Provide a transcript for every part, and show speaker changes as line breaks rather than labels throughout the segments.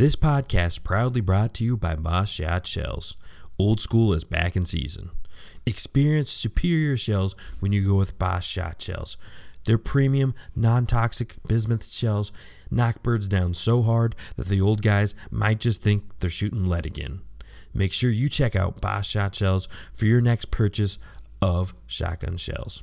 This podcast proudly brought to you by Boss Shot Shells. Old school is back in season. Experience superior shells when you go with Boss Shot Shells. Their premium, non toxic bismuth shells knock birds down so hard that the old guys might just think they're shooting lead again. Make sure you check out Boss Shot Shells for your next purchase of shotgun shells.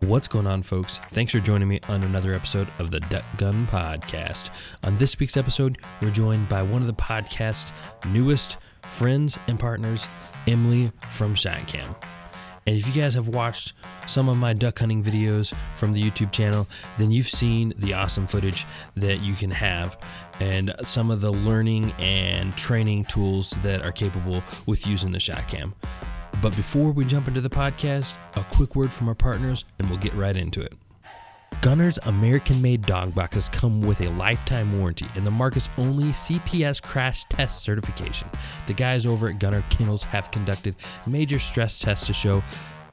What's going on, folks? Thanks for joining me on another episode of the Duck Gun Podcast. On this week's episode, we're joined by one of the podcast's newest friends and partners, Emily from ShotKam. And if you guys have watched some of my duck hunting videos from the YouTube channel, then you've seen the awesome footage that you can have and some of the learning and training tools that are capable with using the ShotKam. But before we jump into the podcast, a quick word from our partners and we'll get right into it. Gunner's American made dog boxes come with a lifetime warranty and the market's only CPS crash test certification. The guys over at Gunner Kennels have conducted major stress tests to show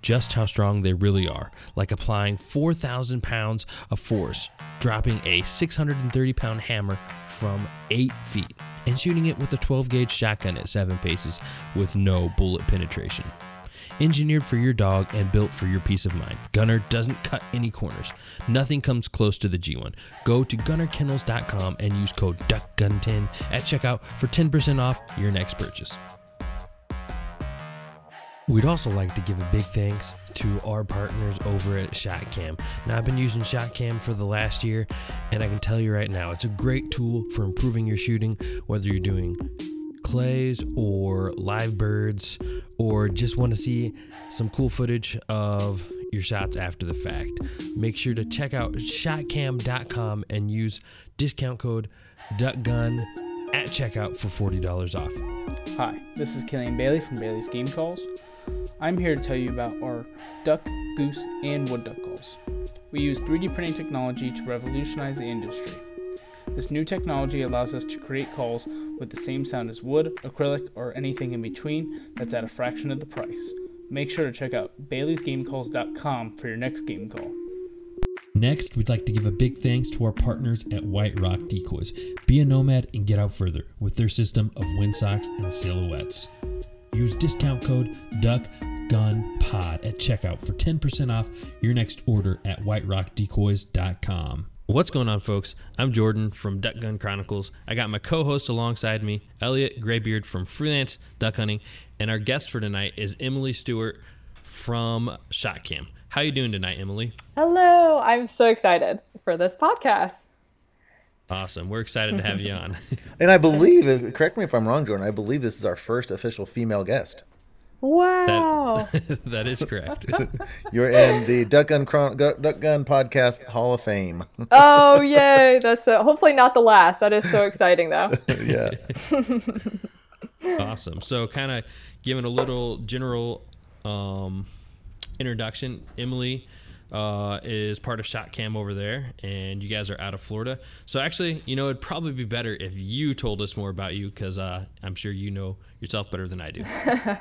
just how strong they really are, like applying 4,000 pounds of force, dropping a 630 pound hammer from 8 feet, and shooting it with a 12 gauge shotgun at 7 paces with no bullet penetration. Engineered for your dog and built for your peace of mind. Gunner doesn't cut any corners. Nothing comes close to the G1. Go to gunnerkennels.com and use code DUCKGUN10 at checkout for 10% off your next purchase. We'd also like to give a big thanks to our partners over at ShotKam. Now, I've been using ShotKam for the last year, and I can tell you right now, it's a great tool for improving your shooting, whether you're doing clays or live birds, or just want to see some cool footage of your shots after the fact. Make sure to check out shotkam.com and use discount code DUCKGUN at checkout for $40 off.
Hi, this is Killian Bailey from Bailey's Game Calls. I'm here to tell you about our duck, goose, and wood duck calls. We use 3D printing technology to revolutionize the industry. This new technology allows us to create calls with the same sound as wood, acrylic, or anything in between that's at a fraction of the price. Make sure to check out baileysgamecalls.com for your next game call.
Next, we'd like to give a big thanks to our partners at White Rock Decoys. Be a nomad and get out further with their system of windsocks and silhouettes. Use discount code DUCKGUNPOD at checkout for 10% off your next order at whiterockdecoys.com. What's going on, folks? I'm Jordan from Duck Gun Chronicles. I got my co-host alongside me, Elliot Graybeard from Freelance Duck Hunting, and our guest for tonight is Emily Stewart from ShotKam. How you doing tonight, Emily?
Hello, I'm so excited for this podcast.
Awesome. We're excited to have you on.
And I believe, correct me if I'm wrong, Jordan, I believe this is our first official female guest.
Wow.
That, that is correct.
You're in the Duck Gun, Chron- Duck Gun Podcast Hall of Fame.
oh, yay. That's uh, hopefully not the last. That is so exciting, though.
yeah.
awesome. So, kind of giving a little general um, introduction. Emily uh, is part of ShotKam over there, and you guys are out of Florida. So, actually, you know, it'd probably be better if you told us more about you because uh, I'm sure you know yourself better than I do.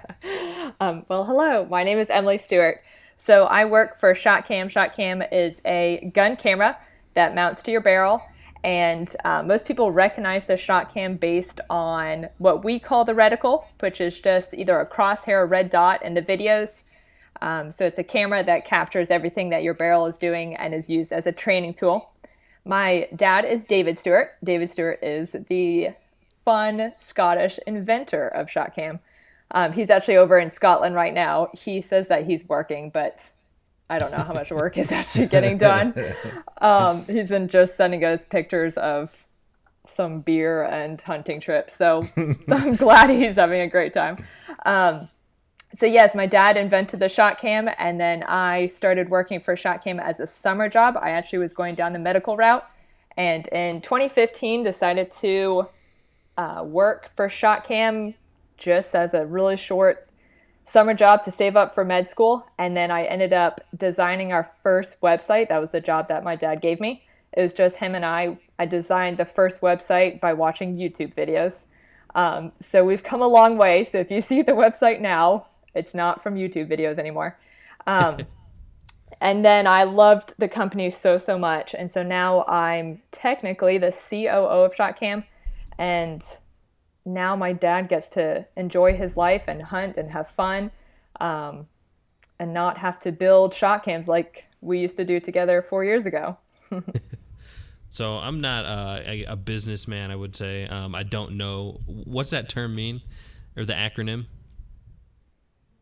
Um, well, hello. My name is Emily Stewart. So I work for ShotKam. ShotKam is a gun camera that mounts to your barrel. And uh, most people recognize the ShotKam based on what we call the reticle, which is just either a crosshair or red dot in the videos. Um, so it's a camera that captures everything that your barrel is doing and is used as a training tool. My dad is David Stewart. David Stewart is the fun Scottish inventor of ShotKam. Um, he's actually over in Scotland right now. He says that he's working, but I don't know how much work is actually getting done. Um, he's been just sending us pictures of some beer and hunting trips. So I'm glad he's having a great time. Um, so yes, my dad invented the ShotKam, and then I started working for ShotKam as a summer job. I actually was going down the medical route, and in 2015 decided to uh, work for ShotKam just as a really short summer job to save up for med school. And then I ended up designing our first website. That was the job that my dad gave me. It was just him and I. I designed the first website by watching YouTube videos. Um, so we've come a long way. So if you see the website now, it's not from YouTube videos anymore. Um, and then I loved the company so, so much. And so now I'm technically the COO of ShotKam. And now my dad gets to enjoy his life and hunt and have fun um, and not have to build ShotKams like we used to do together four years ago.
so I'm not uh, a, a, businessman, I would say. Um, I don't know. What's that term mean or the acronym?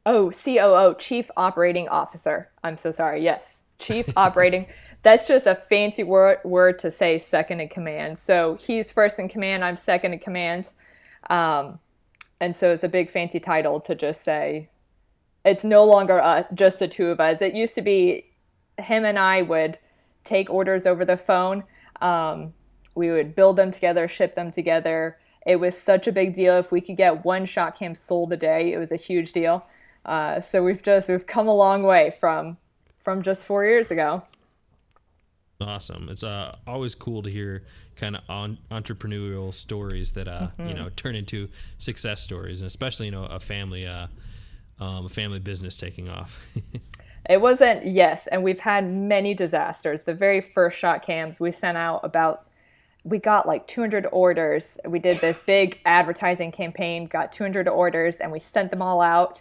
Oh, COO, Chief Operating Officer. I'm so sorry. Yes, Chief Operating. That's just a fancy word, word to say second in command. So he's first in command, I'm second in command. Um, and so it's a big fancy title to just say it's no longer us, just the two of us. It used to be him and I would take orders over the phone. Um, we would build them together, ship them together. It was such a big deal. If we could get one ShotKam sold a day, it was a huge deal. Uh, so we've just we've come a long way from from just four years ago.
Awesome. It's uh, always cool to hear kind of on, entrepreneurial stories that uh, mm-hmm. you know turn into success stories, and especially you know a family uh, um, a family business taking off.
it wasn't yes, and we've had many disasters. The very first ShotKams we sent out about we got like 200 orders. We did this big advertising campaign, got 200 orders, and we sent them all out,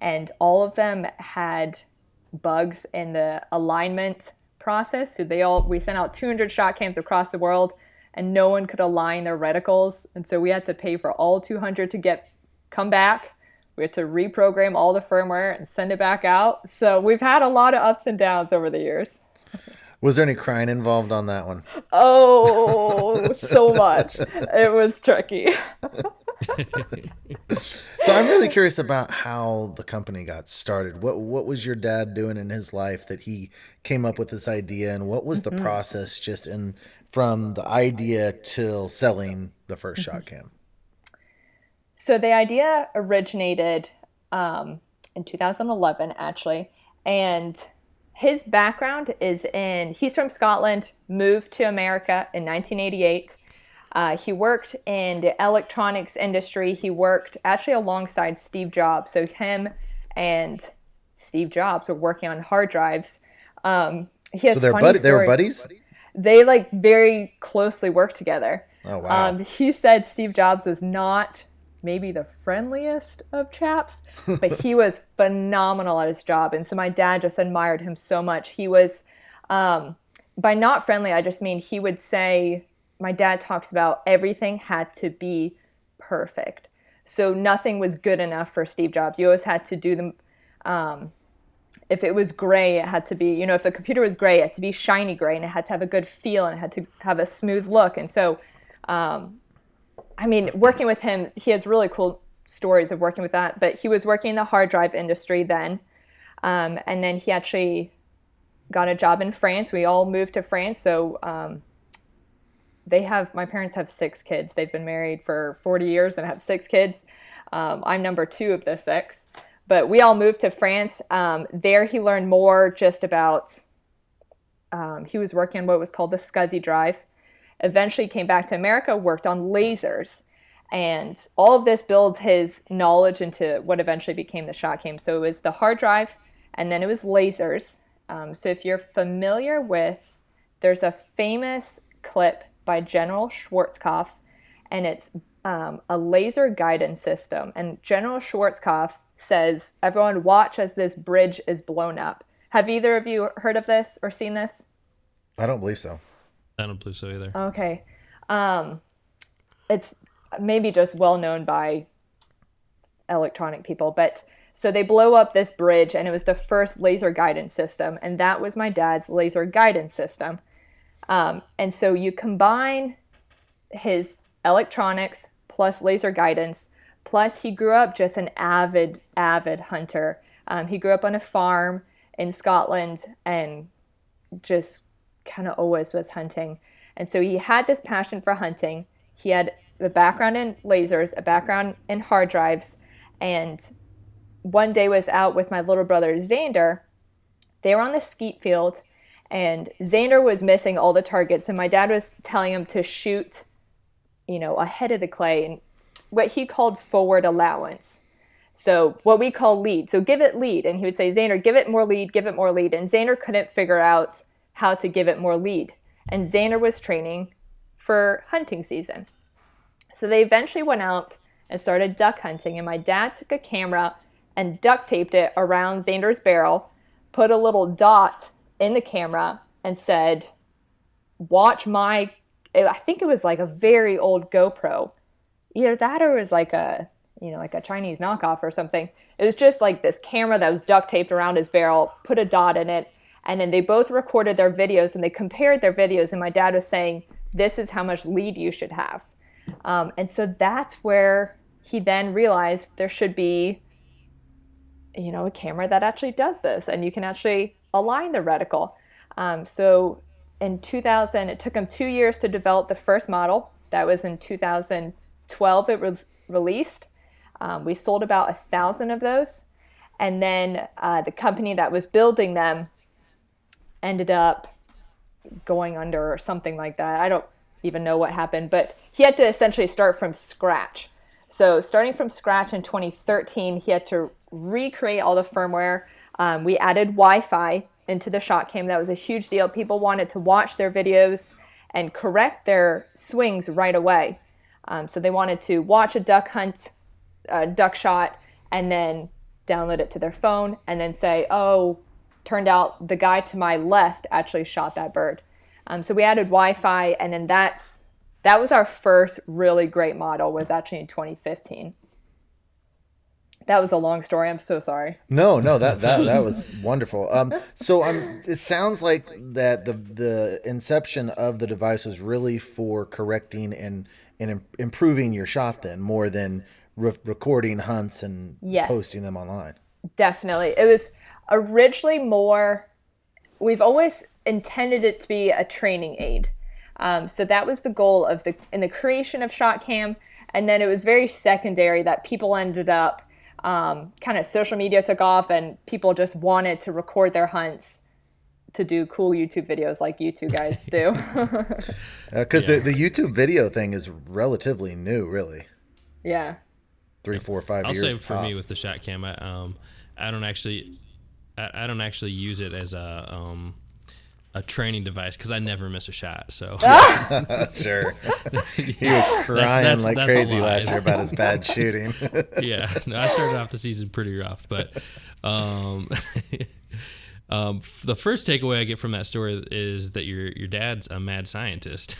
and all of them had bugs in the alignment process. So they all we sent out 200 ShotKams across the world, and no one could align their reticles, and so we had to pay for all 200 to get come back. We had to reprogram all the firmware and send it back out. So we've had a lot of ups and downs over the years.
Was there any crying involved on that one?
Oh, so much. It was tricky.
so I'm really curious about how the company got started. What what was your dad doing in his life that he came up with this idea, and what was the mm-hmm. process just in from the idea till selling the 1st mm-hmm. ShotKam?
So the idea originated um, in 2011, actually, and his background is in he's from Scotland, moved to America in 1988 uh, he worked in the electronics industry. He worked actually alongside Steve Jobs. So him and Steve Jobs were working on hard drives. Um,
he has so they're buddy- they were buddies.
They like very closely worked together.
Oh wow!
Um, he said Steve Jobs was not maybe the friendliest of chaps, but he was phenomenal at his job. And so my dad just admired him so much. He was, um, by not friendly, I just mean he would say my dad talks about everything had to be perfect. So nothing was good enough for Steve Jobs. You always had to do the, Um, if it was gray, it had to be, you know, if the computer was gray, it had to be shiny gray and it had to have a good feel and it had to have a smooth look. And so, um, I mean, working with him, he has really cool stories of working with that. But he was working in the hard drive industry then. Um, and then he actually got a job in France. We all moved to France. So, um, they have my parents have six kids. They've been married for 40 years and have six kids. Um, I'm number two of the six. But we all moved to France. Um, there, he learned more just about. Um, he was working on what was called the SCSI drive. Eventually, came back to America, worked on lasers, and all of this builds his knowledge into what eventually became the ShotKam. So it was the hard drive, and then it was lasers. Um, so if you're familiar with, there's a famous clip by General Schwarzkopf, and it's um, a laser guidance system. And General Schwarzkopf says, Everyone, watch as this bridge is blown up. Have either of you heard of this or seen this?
I don't believe so.
I don't believe so either.
Okay. Um, it's maybe just well known by electronic people, but so they blow up this bridge, and it was the first laser guidance system, and that was my dad's laser guidance system. Um, and so you combine his electronics plus laser guidance, plus he grew up just an avid, avid hunter. Um, he grew up on a farm in Scotland and just kind of always was hunting. And so he had this passion for hunting. He had a background in lasers, a background in hard drives, and one day was out with my little brother Xander. They were on the skeet field, and Xander was missing all the targets, and my dad was telling him to shoot, you know, ahead of the clay, and what he called forward allowance. So what we call lead. So give it lead, and he would say, Xander, give it more lead, give it more lead, and Xander couldn't figure out how to give it more lead, and Xander was training for hunting season. So they eventually went out and started duck hunting, and my dad took a camera and duct taped it around Xander's barrel, put a little dot in the camera, and said, Watch my. I think it was like a very old GoPro. Either that or it was like a, you know, like a Chinese knockoff or something. It was just like this camera that was duct taped around his barrel, put a dot in it, and then they both recorded their videos and they compared their videos. And my dad was saying, This is how much lead you should have. Um, and so that's where he then realized there should be you know, a camera that actually does this and you can actually align the reticle. Um, so in 2000, it took him two years to develop the first model. That was in 2012, it was released. Um, we sold about a thousand of those. And then uh, the company that was building them ended up going under or something like that. I don't even know what happened, but he had to essentially start from scratch. So, starting from scratch in 2013, he had to recreate all the firmware. Um, we added Wi Fi into the ShotKam. That was a huge deal. People wanted to watch their videos and correct their swings right away. Um, so, they wanted to watch a duck hunt, a duck shot, and then download it to their phone and then say, oh, turned out the guy to my left actually shot that bird. Um, so we added Wi-Fi, and then that's that was our first really great model. Was actually in 2015. That was a long story. I'm so sorry.
No, no, that that that was wonderful. Um, so um, it sounds like that the the inception of the device was really for correcting and and improving your shot, then more than re- recording hunts and yes. posting them online.
Definitely, it was originally more. We've always intended it to be a training aid. Um, so that was the goal of the in the creation of ShotKam, and then it was very secondary that people ended up um, kind of social media took off, and people just wanted to record their hunts to do cool YouTube videos like you two guys do.
Because uh, yeah. the, the YouTube video thing is relatively new, really.
Yeah.
Three, four, five
I'll
years.
I'll say for tops. me with the ShotKam, I, um, I don't actually, I, I, don't actually use it as a um, a training device because I never miss a shot. So
sure, he was crying that's, that's, like that's crazy last year about his bad shooting.
yeah, no, I started off the season pretty rough, but um, um, the first takeaway I get from that story is that your your dad's a mad scientist.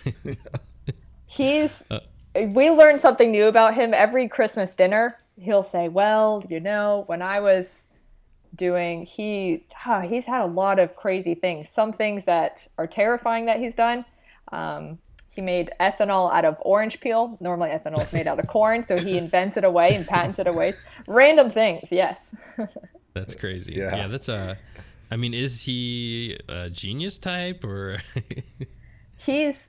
He's. Uh, we learn something new about him every Christmas dinner. He'll say, "Well, you know, when I was doing he he's had a lot of crazy things. Some things that are terrifying that he's done. Um, he made ethanol out of orange peel. Normally ethanol is made out of corn so he invented a way and patented a way. Random things yes.
That's crazy. Yeah, yeah that's a i mean is he a genius type or?
He's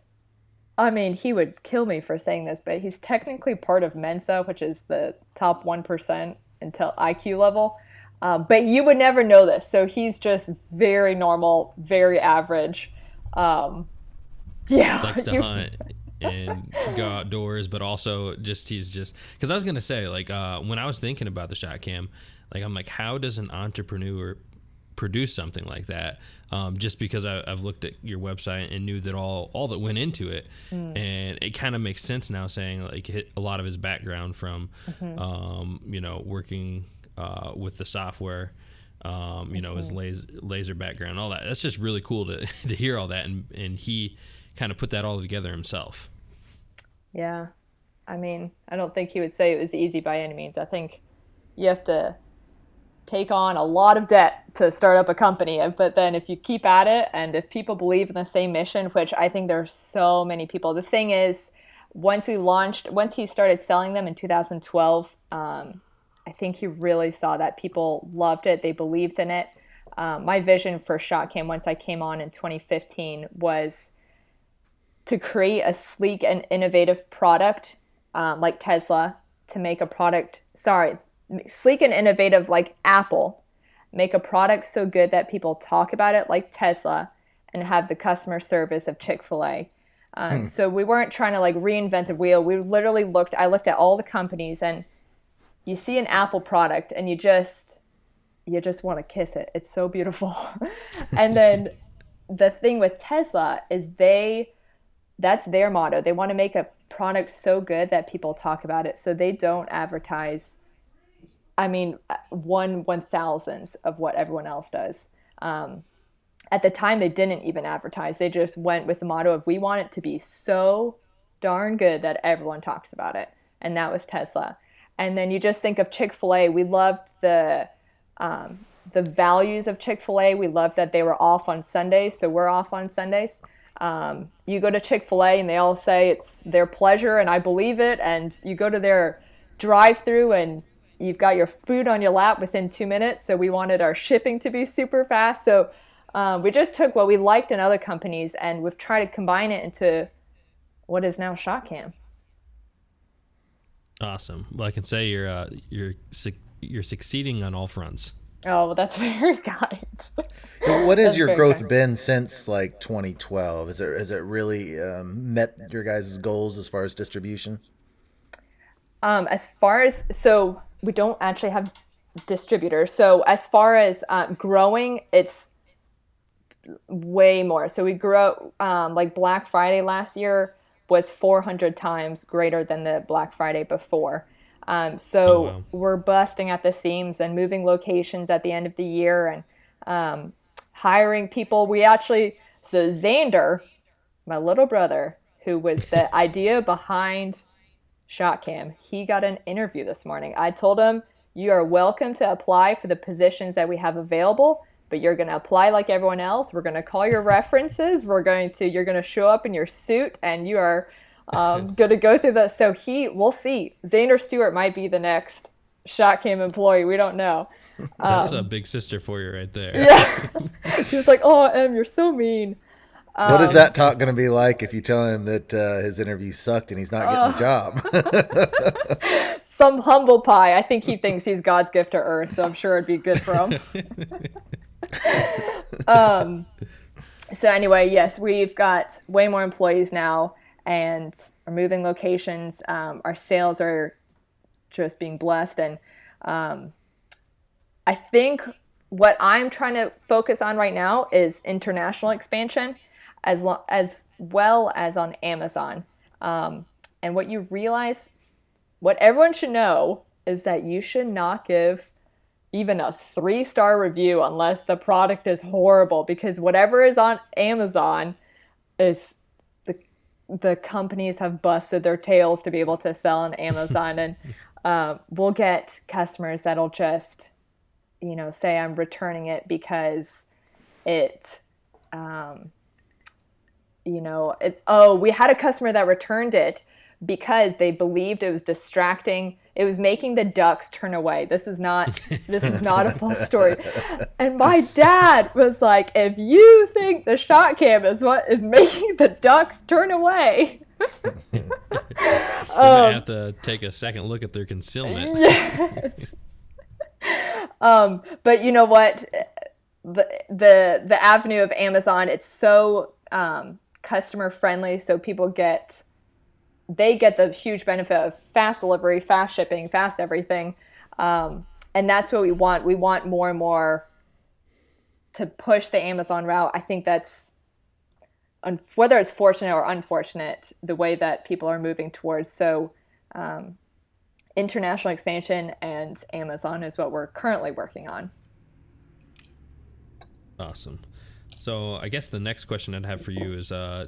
I mean, he would kill me for saying this, but he's technically part of Mensa, which is the top 1% until IQ level. Um, but you would never know this. So he's just very normal, very average. Um, yeah.
Likes to hunt and go outdoors, but also just he's just because I was gonna say like uh, when I was thinking about the ShotKam, like I'm like, how does an entrepreneur produce something like that? Um, just because I, have looked at your website and knew that all all that went into it, mm. and it kind of makes sense now. Saying like hit a lot of his background from, mm-hmm. um, you know, working uh, with the software. Um, you know, mm-hmm. his laser, laser background, all that. That's just really cool to, to hear all that. And, and he kind of put that all together himself.
Yeah. I mean, I don't think he would say it was easy by any means. I think you have to take on a lot of debt to start up a company. But then if you keep at it and if people believe in the same mission, which I think there's so many people, the thing is, once we launched, once he started selling them in 2012, um, I think he really saw that people loved it, they believed in it. Um, my vision for ShotKam once I came on in 2015 was to create a sleek and innovative product um, like Tesla to make a product. Sorry, sleek and innovative like Apple, make a product so good that people talk about it like Tesla, and have the customer service of Chick Fil A. Um, hmm. So we weren't trying to like reinvent the wheel. We literally looked. I looked at all the companies, and you see an Apple product, and you just you just want to kiss it. It's so beautiful. and then the thing with Tesla is they that's their motto. They want to make a product so good that people talk about it. So they don't advertise I mean, one one thousandth of what everyone else does. Um, at the time, they didn't even advertise. They just went with the motto of "We want it to be so darn good that everyone talks about it," and that was Tesla. And then you just think of Chick Fil A. We loved the um, the values of Chick Fil A. We loved that they were off on Sundays, so we're off on Sundays. Um, you go to Chick Fil A and they all say it's their pleasure, and I believe it. And you go to their drive-through and you've got your food on your lap within two minutes. So we wanted our shipping to be super fast. So um, we just took what we liked in other companies and we've tried to combine it into what is now ShotKam.
Awesome. Well, I can say you're uh, you're you're succeeding on all fronts.
Oh, well, that's very kind.
what has your growth kind. been since like 2012? Is it has it really um, met your guys' goals as far as distribution?
Um, as far as so we don't actually have distributors. So as far as uh, growing, it's way more. So we grew um, like Black Friday last year was 400 times greater than the Black Friday before. Um, so oh, wow. we're busting at the seams and moving locations at the end of the year and um, hiring people. We actually, so Xander, my little brother, who was the idea behind ShotKam. He got an interview this morning. I told him, You are welcome to apply for the positions that we have available, but you're going to apply like everyone else. We're going to call your references. We're going to, you're going to show up in your suit and you are um, going to go through the. So he, we'll see. Xander Stewart might be the next ShotKam employee. We don't know.
That's um, a big sister for you right there.
Yeah. he was like, Oh, Em, you're so mean.
Um, what is that talk going to be like if you tell him that uh, his interview sucked and he's not getting uh,
the job? some humble pie. I think he thinks he's God's gift to Earth, so I'm sure it'd be good for him. um, so anyway, yes, we've got way more employees now, and are moving locations. Um, our sales are just being blessed, and um, I think what I'm trying to focus on right now is international expansion as, lo- as well as on Amazon. Um, and what you realize, what everyone should know, is that you should not give even a three star review unless the product is horrible because whatever is on Amazon is the the companies have busted their tails to be able to sell on Amazon and um, we'll get customers that'll just you know say I'm returning it because it um, you know, it, oh, we had a customer that returned it because they believed it was distracting. It was making the ducks turn away. This is not this is not a full story. And my dad was like, if you think the ShotKam is what is making the ducks turn away.
you um, have to take a second look at their concealment. Yes.
um, but you know what? The, the the avenue of Amazon, it's so um, customer friendly so people get they get the huge benefit of fast delivery fast shipping fast everything. Um, and that's what we want. We want more and more to push the amazon route. I think that's whether it's fortunate or unfortunate the way that people are moving towards. So um, international expansion and amazon is what we're currently working on.
Awesome. So I guess the next question I'd have for you is, uh,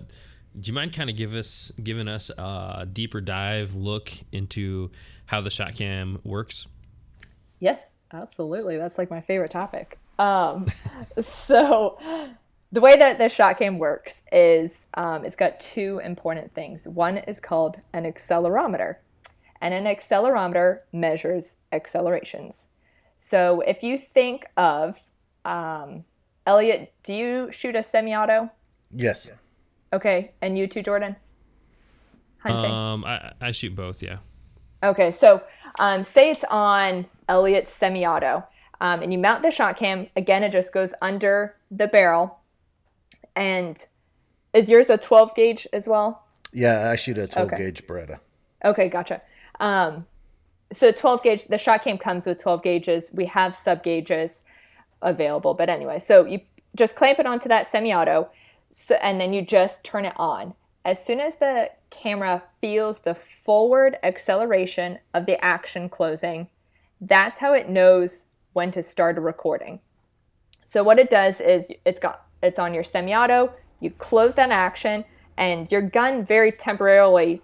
do you mind kind of give us giving us a deeper dive look into how the ShotKam works?
Yes, absolutely. That's like my favorite topic. Um, so the way that the ShotKam works is um, it's got two important things. One is called an accelerometer, and an accelerometer measures accelerations. So if you think of um, Elliot, do you shoot a semi-auto?
Yes.
Okay, and you too, Jordan. hunting?
Um, I, I shoot both. Yeah.
Okay, so um, say it's on Elliot's semi-auto, um, and you mount the ShotKam. Again, it just goes under the barrel. And is yours a 12 gauge as well?
Yeah, I shoot a 12
Okay.
gauge Beretta.
Okay, gotcha. Um, so 12 gauge, the ShotKam comes with 12 gauges. We have sub gauges available, but anyway, so you just clamp it onto that semi-auto, so, and then you just turn it on. As soon as the camera feels the forward acceleration of the action closing, that's how it knows when to start a recording. So what it does is it's got it's on your semi-auto. You close that action, and your gun very temporarily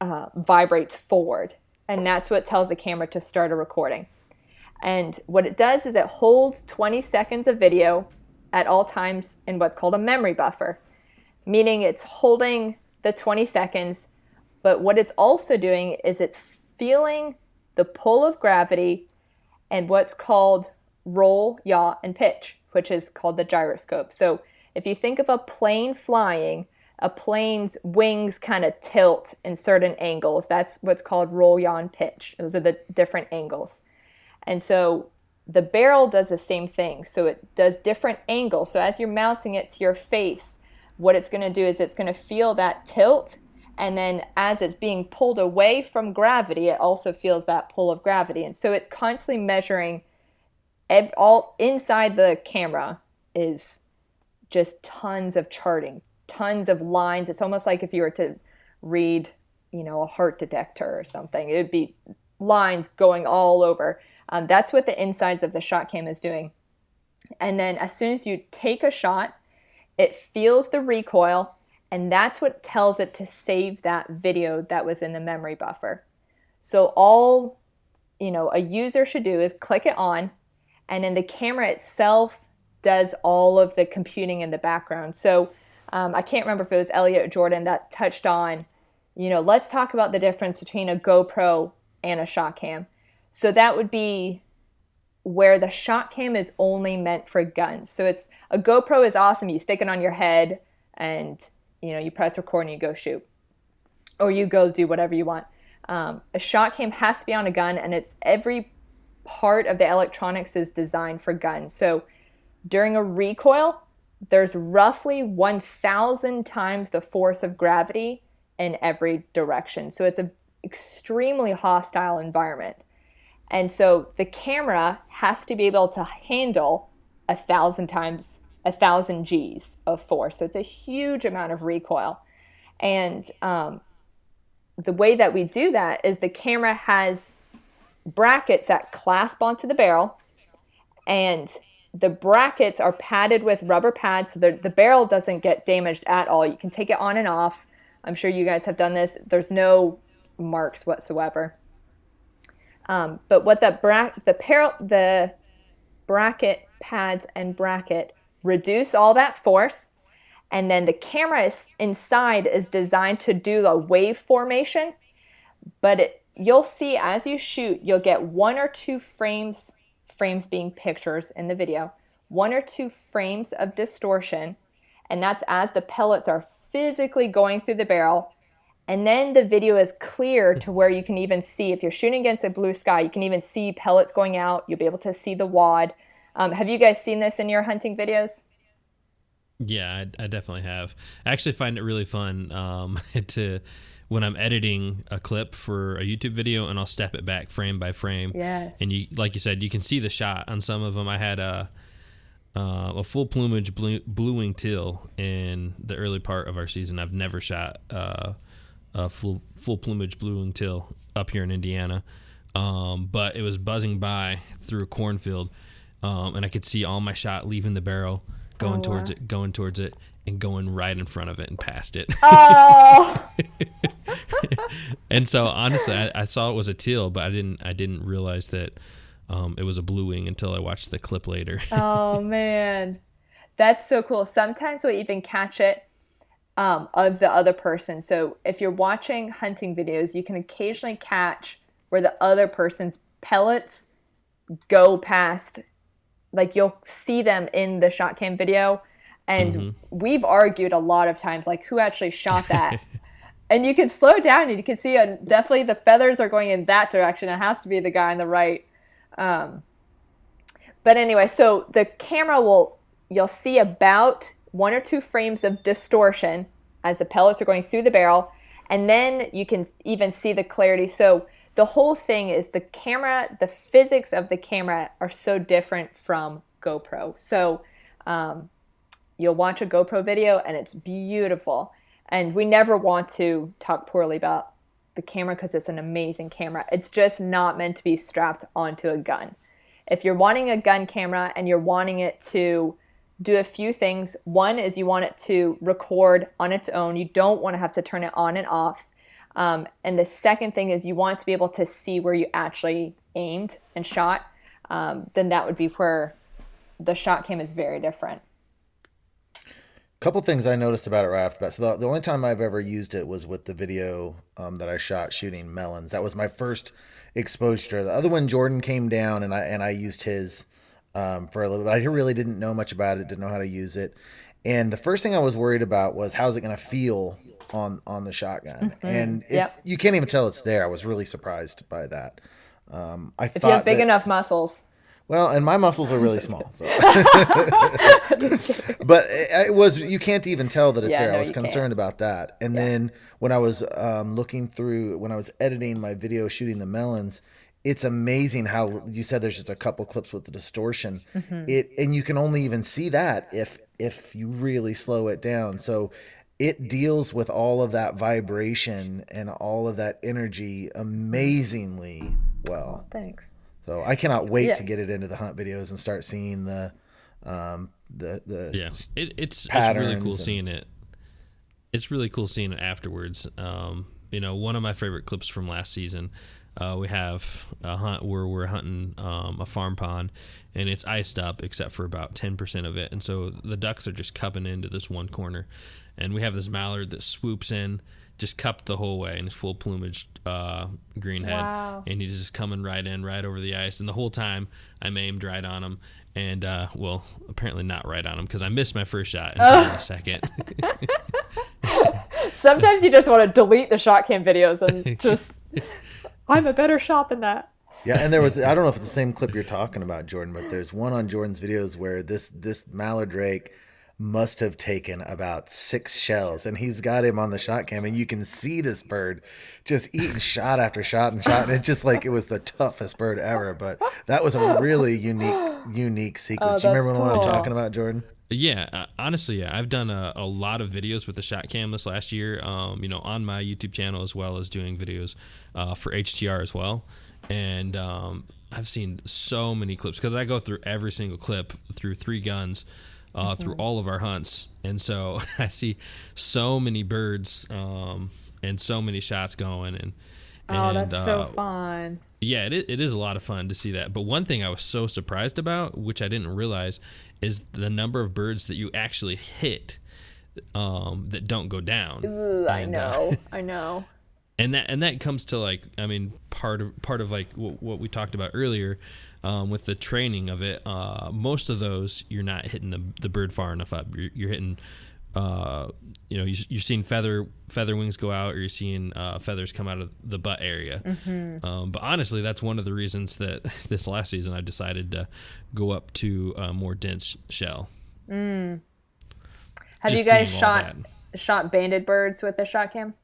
uh, vibrates forward, and that's what tells the camera to start a recording. And what it does is it holds 20 seconds of video at all times in what's called a memory buffer, meaning it's holding the 20 seconds, but what it's also doing is it's feeling the pull of gravity and what's called roll, yaw, and pitch, which is called the gyroscope. So if you think of a plane flying, a plane's wings kind of tilt in certain angles. That's what's called roll, yaw, and pitch. Those are the different angles. And so the barrel does the same thing. So it does different angles. So as you're mounting it to your face, what it's going to do is it's going to feel that tilt. And then as it's being pulled away from gravity, it also feels that pull of gravity. And so it's constantly measuring all inside the camera is just tons of charting, tons of lines. It's almost like if you were to read, you know, a heart detector or something, it would be lines going all over. Um, that's what the insides of the ShotKam is doing. And then as soon as you take a shot, it feels the recoil, and that's what tells it to save that video that was in the memory buffer. So all you know a user should do is click it on, and then the camera itself does all of the computing in the background. So um, I can't remember if it was Elliot or Jordan that touched on, you know, let's talk about the difference between a GoPro and a shot cam. So that would be where the ShotKam is only meant for guns. So it's a GoPro is awesome. You stick it on your head and you know you press record and you go shoot, or you go do whatever you want. Um, a ShotKam has to be on a gun, and it's every part of the electronics is designed for guns. So during a recoil, there's roughly 1,000 times the force of gravity in every direction. So it's an extremely hostile environment. And so the camera has to be able to handle a thousand times a thousand G's of force. So it's a huge amount of recoil. And um, the way that we do that is the camera has brackets that clasp onto the barrel, and the brackets are padded with rubber pads so the, the barrel doesn't get damaged at all. You can take it on and off. I'm sure you guys have done this. There's no marks whatsoever. Um, but what the bra- the par- the bracket pads and bracket reduce all that force, and then the camera is, inside is designed to do a wave formation. But it, you'll see as you shoot, you'll get one or two frames, frames being pictures in the video, one or two frames of distortion, and that's as the pellets are physically going through the barrel and then the video is clear to where you can even see if you're shooting against a blue sky you can even see pellets going out you'll be able to see the wad um, have you guys seen this in your hunting videos
Yeah, I, I definitely have. I actually find it really fun um, to when I'm editing a clip for a YouTube video, and I'll step it back frame by frame.
Yes.
And you, like you said, you can see the shot on some of them. I had a uh, a full plumage blue, blue wing teal in the early part of our season. I've never shot uh, a full full plumage blue wing teal up here in Indiana, um, but it was buzzing by through a cornfield, um, and I could see all my shot leaving the barrel, going
Oh,
towards
wow.
it, going towards it, and going right in front of it and past it.
oh
and so honestly, I, I saw it was a teal, but I didn't I didn't realize that um, it was a blue wing until I watched the clip later.
oh man that's so cool sometimes we'll even catch it um, of the other person so if you're watching hunting videos you can occasionally catch where the other person's pellets go past like you'll see them in the shot cam video and we've argued a lot of times like who actually shot that and you can slow down and you can see uh, definitely the feathers are going in that direction. It has to be the guy on the right. Um, but anyway, so the camera will, you'll see about one or two frames of distortion as the pellets are going through the barrel. And then you can even see the clarity. So the whole thing is the camera, the physics of the camera are so different from GoPro. So um, you'll watch a GoPro video and it's beautiful. And we never want to talk poorly about the camera because it's an amazing camera. It's just not meant to be strapped onto a gun. If you're wanting a gun camera and you're wanting it to do a few things, one is you want it to record on its own. You don't want to have to turn it on and off. Um, and the second thing is you want to be able to see where you actually aimed and shot. Um, then that would be where the ShotKam is very different
couple things I noticed about it right off the bat. So the, the only time I've ever used it was with the video um, that I shot shooting melons. That was my first exposure. The other one, Jordan came down and I and I used his um, for a little bit. I really didn't know much about it, didn't know how to use it. And the first thing I was worried about was how's it going to feel on on the shotgun. Mm-hmm. And it, yep. you can't even tell it's there. I was really surprised by that. Um, I
if
thought
you have big
that,
enough muscles.
Well, and my muscles are really small, so. but it, was you can't even tell that it's yeah, there. No, I was concerned can't. about that. And yeah. then when I was um, looking through, when I was editing my video shooting the melons, it's amazing how you said there's just a couple clips with the distortion. Mm-hmm. It and you can only even see that if if you really slow it down. So it deals with all of that vibration and all of that energy amazingly well.
Thanks.
So I cannot wait yeah. to get it into the hunt videos and start seeing the um the the
yeah it, it's it's really cool and, seeing it. It's really cool seeing it afterwards. Um, you know, one of my favorite clips from last season. Uh, we have a hunt where we're hunting um, a farm pond and it's iced up except for about 10% of it. And so the ducks are just cupping into this one corner. And we have this mallard that swoops in just cupped the whole way in his full plumage uh, greenhead, wow. and he's just coming right in, right over the ice. And the whole time I'm aimed right on him, and uh, well, apparently not right on him because I missed my first shot in oh. a second.
Sometimes you just want to delete the ShotKam videos and just, I'm a better shot than that.
Yeah, and there was I don't know if it's the same clip you're talking about, Jordan, but there's one on Jordan's videos where this this mallard drake must have taken about six shells and he's got him on the ShotKam and you can see this bird just eating shot after shot and shot and it's just like it was the toughest bird ever but that was a really unique unique sequence oh, you remember the cool. one i'm talking about jordan
yeah, uh, honestly, yeah, I've done a, a lot of videos with the ShotKam this last year. Um, you know, on my YouTube channel as well as doing videos uh, for HTR as well, and um, I've seen so many clips because I go through every single clip through three guns uh, mm-hmm. through all of our hunts, and so I see so many birds um, and so many shots going, and
oh, that's uh, so fun.
Yeah, it, it is a lot of fun to see that. But one thing I was so surprised about, which I didn't realize, is the number of birds that you actually hit um, that don't go down.
Ooh, and, I uh, know, uh, I know.
And that and that comes to like I mean part of part of like what, what we talked about earlier um, with the training of it, uh, most of those you're not hitting the, the bird far enough up. You're, you're hitting, uh, you know, you're, you're, seeing feather feather wings go out, or you're seeing uh, feathers come out of the butt area. Mm-hmm. Um, but honestly, that's one of the reasons that this last season I decided to go up to a more dense shell.
Mm. Have Just you guys shot shot banded birds with the ShotKam?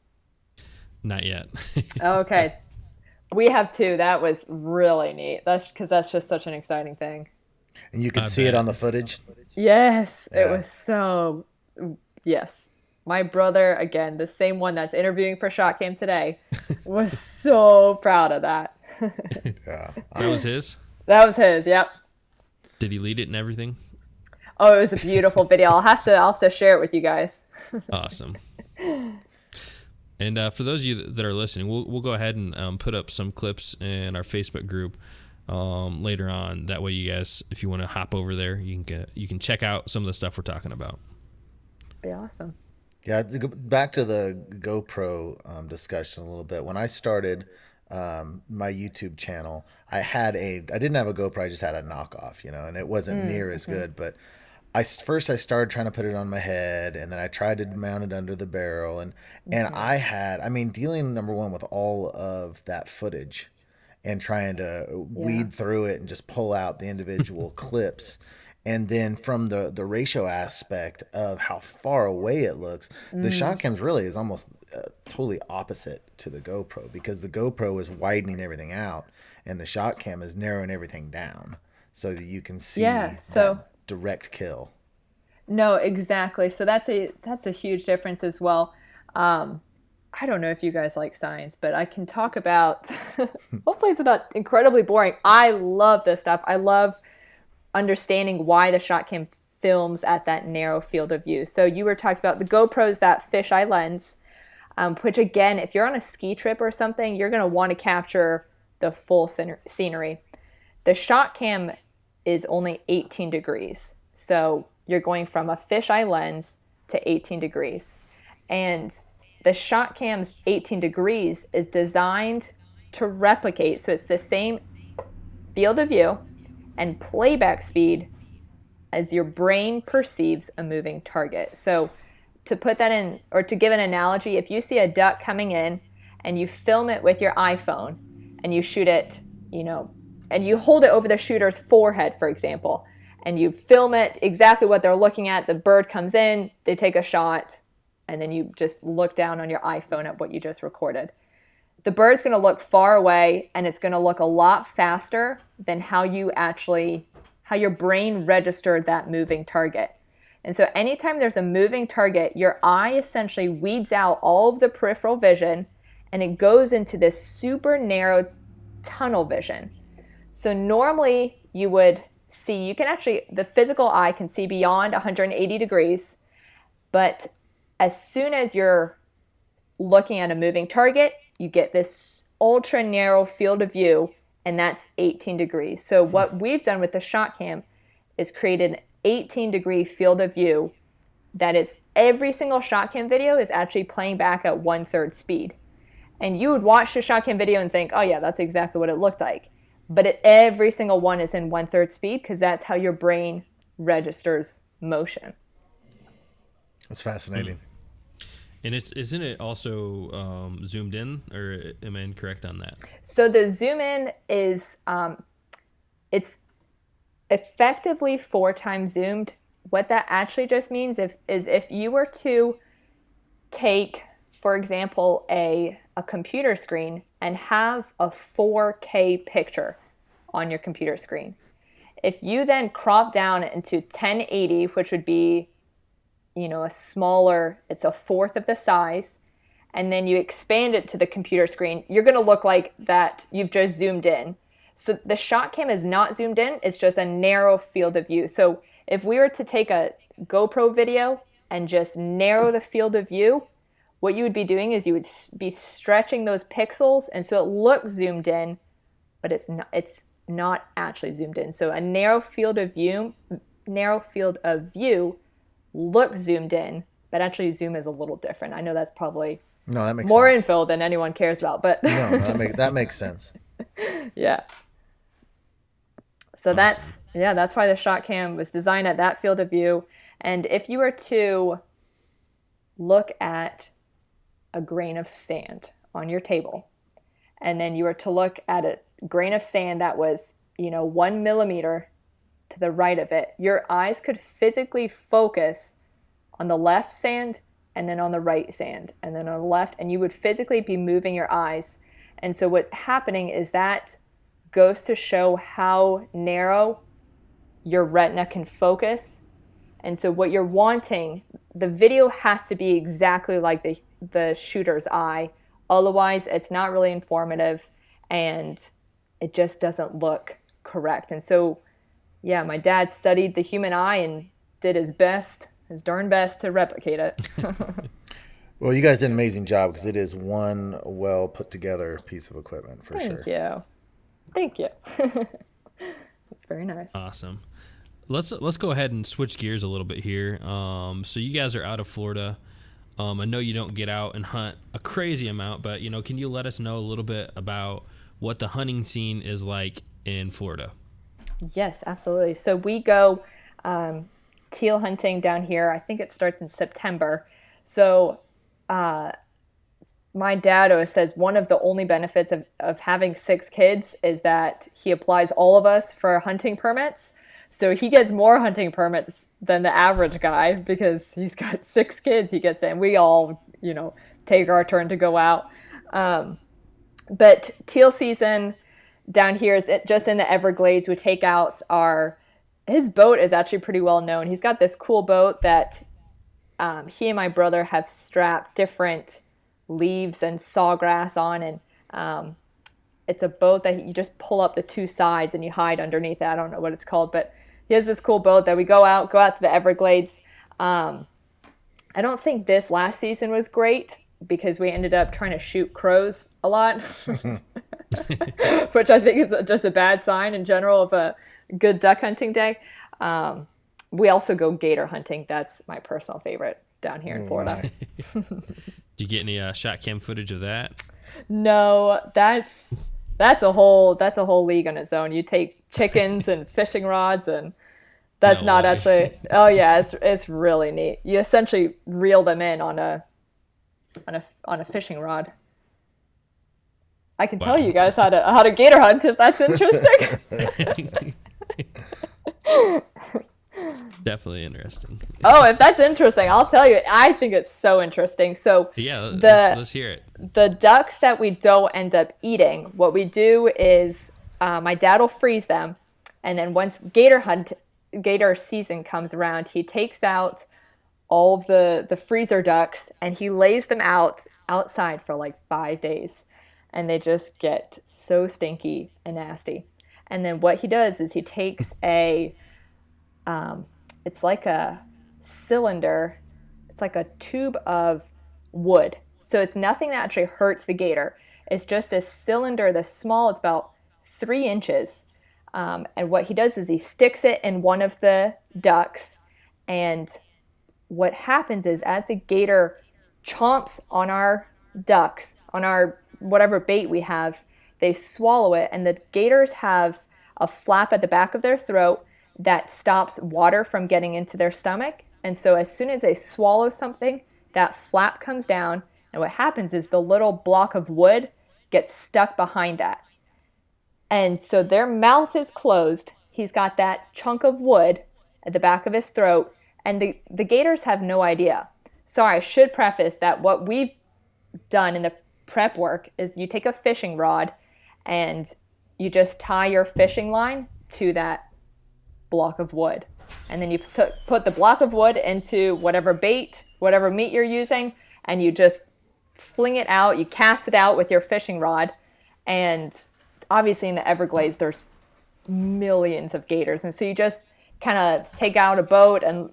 Not yet.
okay, we have two. That was really neat. That's because that's just such an exciting thing.
And you could I see bet. it on the footage.
Yes, yeah. it was so. Yes, my brother again, the same one that's interviewing for ShotKam today, was so proud of that.
yeah, that was his.
That was his. Yep.
Did he lead it and everything?
Oh, it was a beautiful video. I'll have to. I'll have to share it with you guys.
awesome. And uh, for those of you that are listening, we'll, we'll go ahead and um, put up some clips in our Facebook group um, later on. That way, you guys, if you want to hop over there, you can get, you can check out some of the stuff we're talking about.
Be awesome.
Yeah, back to the GoPro um, discussion a little bit. When I started um, my YouTube channel, I had a I didn't have a GoPro, I just had a knockoff, you know, and it wasn't mm, near as mm-hmm. good, but I first I started trying to put it on my head, and then I tried to mount it under the barrel, and and I had, I mean, dealing number one with all of that footage, and trying to weed through it and just pull out the individual clips, and then from the the ratio aspect of how far away it looks, the ShotKams really is almost uh, totally opposite to the GoPro because the GoPro is widening everything out, and the ShotKam is narrowing everything down so that you can see
Yeah, so-
direct kill.
No, exactly. So that's a that's a huge difference as well. Um, I don't know if you guys like science, but I can talk about. hopefully, it's not incredibly boring. I love this stuff. I love understanding why the ShotKam films at that narrow field of view. So you were talking about the GoPro's that fisheye lens, um, which again, if you're on a ski trip or something, you're going to want to capture the full scener- scenery. The ShotKam is only 18 degrees. So you're going from a fisheye lens to 18 degrees. And the ShotKam's 18 degrees is designed to replicate. So it's the same field of view and playback speed as your brain perceives a moving target. So to put that in, or to give an analogy, if you see a duck coming in and you film it with your iPhone and you shoot it, you know, and you hold it over the shooter's forehead, for example, and you film it exactly what they're looking at, the bird comes in, they take a shot, and then you just look down on your iPhone at what you just recorded. The bird's going to look far away and it's going to look a lot faster than how you actually how your brain registered that moving target. And so anytime there's a moving target, your eye essentially weeds out all of the peripheral vision and it goes into this super narrow tunnel vision. So normally you would see, you can actually, the physical eye can see beyond 180 degrees, but as soon as you're looking at a moving target, you get this ultra narrow field of view, and that's 18 degrees. So, hmm. what we've done with the ShotKam is created an 18 degree field of view that is every single ShotKam video is actually playing back at one third speed. And you would watch the ShotKam video and think, oh, yeah, that's exactly what it looked like. But it, every single one is in one third speed because that's how your brain registers motion.
That's fascinating.
And it's isn't it also um, zoomed in, or am I incorrect on that?
So the zoom in is um, it's effectively four times zoomed. What that actually just means if, is if you were to take, for example, a, a computer screen and have a 4K picture on your computer screen. If you then crop down into 1080, which would be, you know, a smaller, it's a fourth of the size, and then you expand it to the computer screen, you're going to look like that you've just zoomed in. So the ShotKam is not zoomed in, it's just a narrow field of view. So if we were to take a GoPro video and just narrow the field of view, what you would be doing is you would be stretching those pixels and so it looks zoomed in, but it's not it's not actually zoomed in. So a narrow field of view narrow field of view looks zoomed in, but actually zoom is a little different. I know that's probably
No, that makes
more
sense.
info than anyone cares about, but
no, that, make, that makes sense.
yeah. So that's yeah, that's why the ShotKam was designed at that field of view. And if you were to look at a grain of sand on your table, and then you were to look at a grain of sand that was, you know, one millimeter to the right of it, your eyes could physically focus on the left sand and then on the right sand and then on the left, and you would physically be moving your eyes. And so what's happening is that goes to show how narrow your retina can focus. And so what you're wanting, the video has to be exactly like the the shooter's eye. Otherwise, it's not really informative and it just doesn't look correct. And so yeah, my dad studied the human eye and did his best, his darn best to replicate it.
Well, you guys did an amazing job because it is one well put together piece of equipment for sure.
Thank you. Thank you. That's very nice.
Awesome. Let's let's go ahead and switch gears a little bit here. Um, so you guys are out of Florida. Um, I know you don't get out and hunt a crazy amount, but you know, can you let us know a little bit about what the hunting scene is like in Florida?
Yes, absolutely. So we go um, teal hunting down here. I think it starts in September. So, uh, my dad always says one of the only benefits of, of having six kids is that he applies all of us for hunting permits. So he gets more hunting permits than the average guy because he's got six kids he gets and we all, you know, take our turn to go out. Um, but teal season down here is just in the Everglades. We take out our his boat is actually pretty well known. He's got this cool boat that um, he and my brother have strapped different leaves and sawgrass on, and um, it's a boat that you just pull up the two sides and you hide underneath it. I don't know what it's called, but he has this cool boat that we go out, go out to the Everglades. Um, I don't think this last season was great because we ended up trying to shoot crows a lot, which I think is just a bad sign in general of a good duck hunting day. Um, we also go gator hunting. That's my personal favorite down here in Florida.
Do you get any uh, ShotKam footage of that?
No, that's that's a whole that's a whole league on its own. You take chickens and fishing rods and that's no not way. actually oh yeah it's it's really neat you essentially reel them in on a on a on a fishing rod. I can wow. tell you guys how to how to gator hunt if that's interesting.
Definitely interesting.
Oh if that's interesting i'll tell you i think it's so interesting. So
yeah the, let's, let's hear it.
the ducks that we don't end up eating what we do is uh, my dad will freeze them and then once gator hunt gator season comes around, he takes out all the the freezer ducks and he lays them out outside for like five days, and they just get so stinky and nasty. And then what he does is he takes a, um, it's like a cylinder, it's like a tube of wood. So it's nothing that actually hurts the gator. It's just a cylinder that's small. It's about three inches um, and what he does is he sticks it in one of the ducks. And what happens is, as the gator chomps on our ducks, on our whatever bait we have, they swallow it. And the gators have a flap at the back of their throat that stops water from getting into their stomach. And so, as soon as they swallow something, that flap comes down. And what happens is the little block of wood gets stuck behind that. And so their mouth is closed. He's got that chunk of wood at the back of his throat, and the, the gators have no idea. Sorry, I should preface that what we've done in the prep work is you take a fishing rod and you just tie your fishing line to that block of wood. And then you put, put the block of wood into whatever bait, whatever meat you're using, and you just fling it out. You cast it out with your fishing rod, and obviously in the Everglades there's millions of gators, and so you just kind of take out a boat and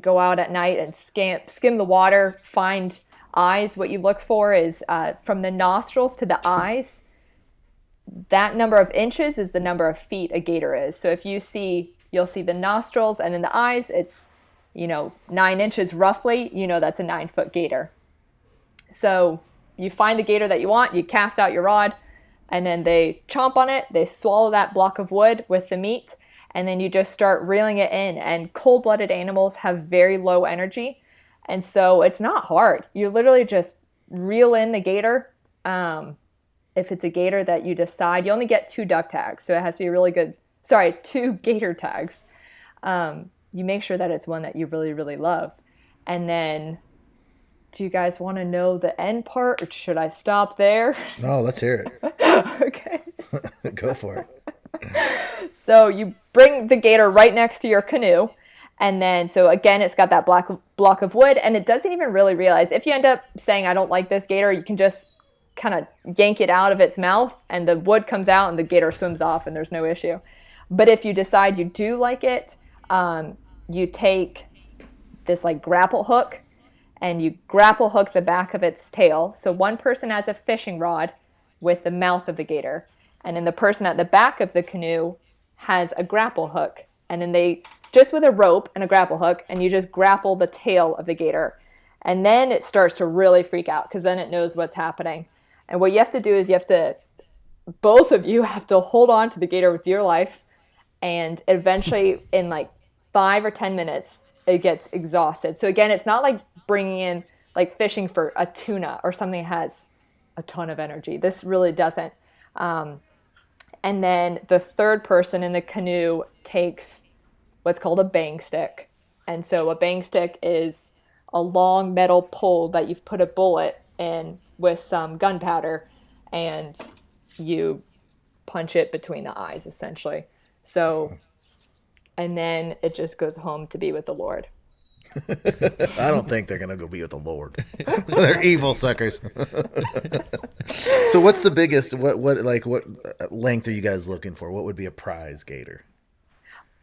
go out at night and skim skim the water, find eyes. What you look for is uh, from the nostrils to the eyes. That number of inches is the number of feet a gator is. So if you see, you'll see the nostrils and in the eyes, it's you know nine inches roughly. You know that's a nine foot gator. So you find the gator that you want, you cast out your rod, and then they chomp on it, they swallow that block of wood with the meat, and then you just start reeling it in. And cold blooded animals have very low energy, and so it's not hard. You literally just reel in the gator. Um, if it's a gator that you decide, you only get two duck tags, so it has to be really good. Sorry, two gator tags. Um, you make sure that it's one that you really, really love. And then do you guys want to know the end part or should I stop there?
No, let's hear
it. okay.
Go for
it. so you bring the gator right next to your canoe. And then, so again, it's got that black block of wood, and it doesn't even really realize. If you end up saying, I don't like this gator, you can just kind of yank it out of its mouth, and the wood comes out, and the gator swims off, and there's no issue. But if you decide you do like it, um, you take this like grapple hook and you grapple hook the back of its tail. So one person has a fishing rod with the mouth of the gator, and then the person at the back of the canoe has a grapple hook. And then they just with a rope and a grapple hook, and you just grapple the tail of the gator. And then it starts to really freak out because then it knows what's happening. And what you have to do is you have to, both of you have to hold on to the gator with dear life. And eventually, in like five or 10 minutes, it gets exhausted. So again, it's not like bringing in, like fishing for a tuna or something that has a ton of energy. This really doesn't. Um, and then the third person in the canoe takes what's called a bang stick. And so a bang stick is a long metal pole that you've put a bullet in with some gunpowder and you punch it between the eyes essentially. So and then it just goes home to be with the Lord.
I don't think they're gonna go be with the Lord. they're evil suckers. so what's the biggest? What what like what length are you guys looking for? What would be a prize gator?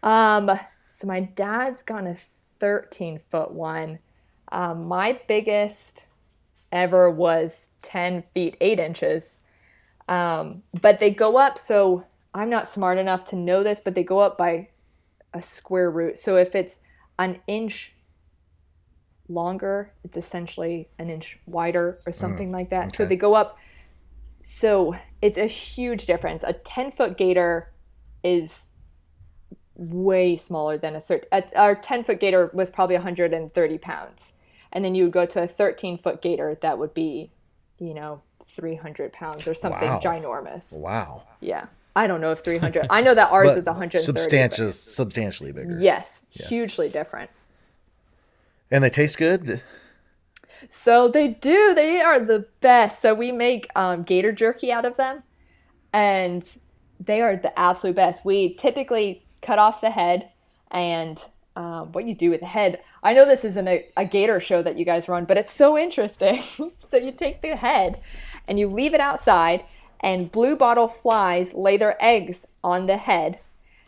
Um, so my dad's gone a 13 foot one. Um, my biggest ever was 10 feet 8 inches. Um, but they go up, so I'm not smart enough to know this, but they go up by a square root. So if it's an inch longer, it's essentially an inch wider or mm, something like that. So they go up. So it's a huge difference. A 10 foot gator is way smaller than a 30. Our 10 foot gator was probably 130 pounds. And then you would go to a 13 foot gator that would be, you know, 300 pounds or something
Wow.
ginormous.
Wow.
Yeah. I don't know if 300. I know that ours is 130. but-
substantial, substantially bigger.
Yes, hugely different.
And they taste good.
So they do. They are the best. So we make um, gator jerky out of them, and they are the absolute best. We typically cut off the head, and um, what you do with the head. I know this isn't a, a gator show that you guys run, but it's so interesting. so you take the head, and you leave it outside, and blue bottle flies lay their eggs on the head,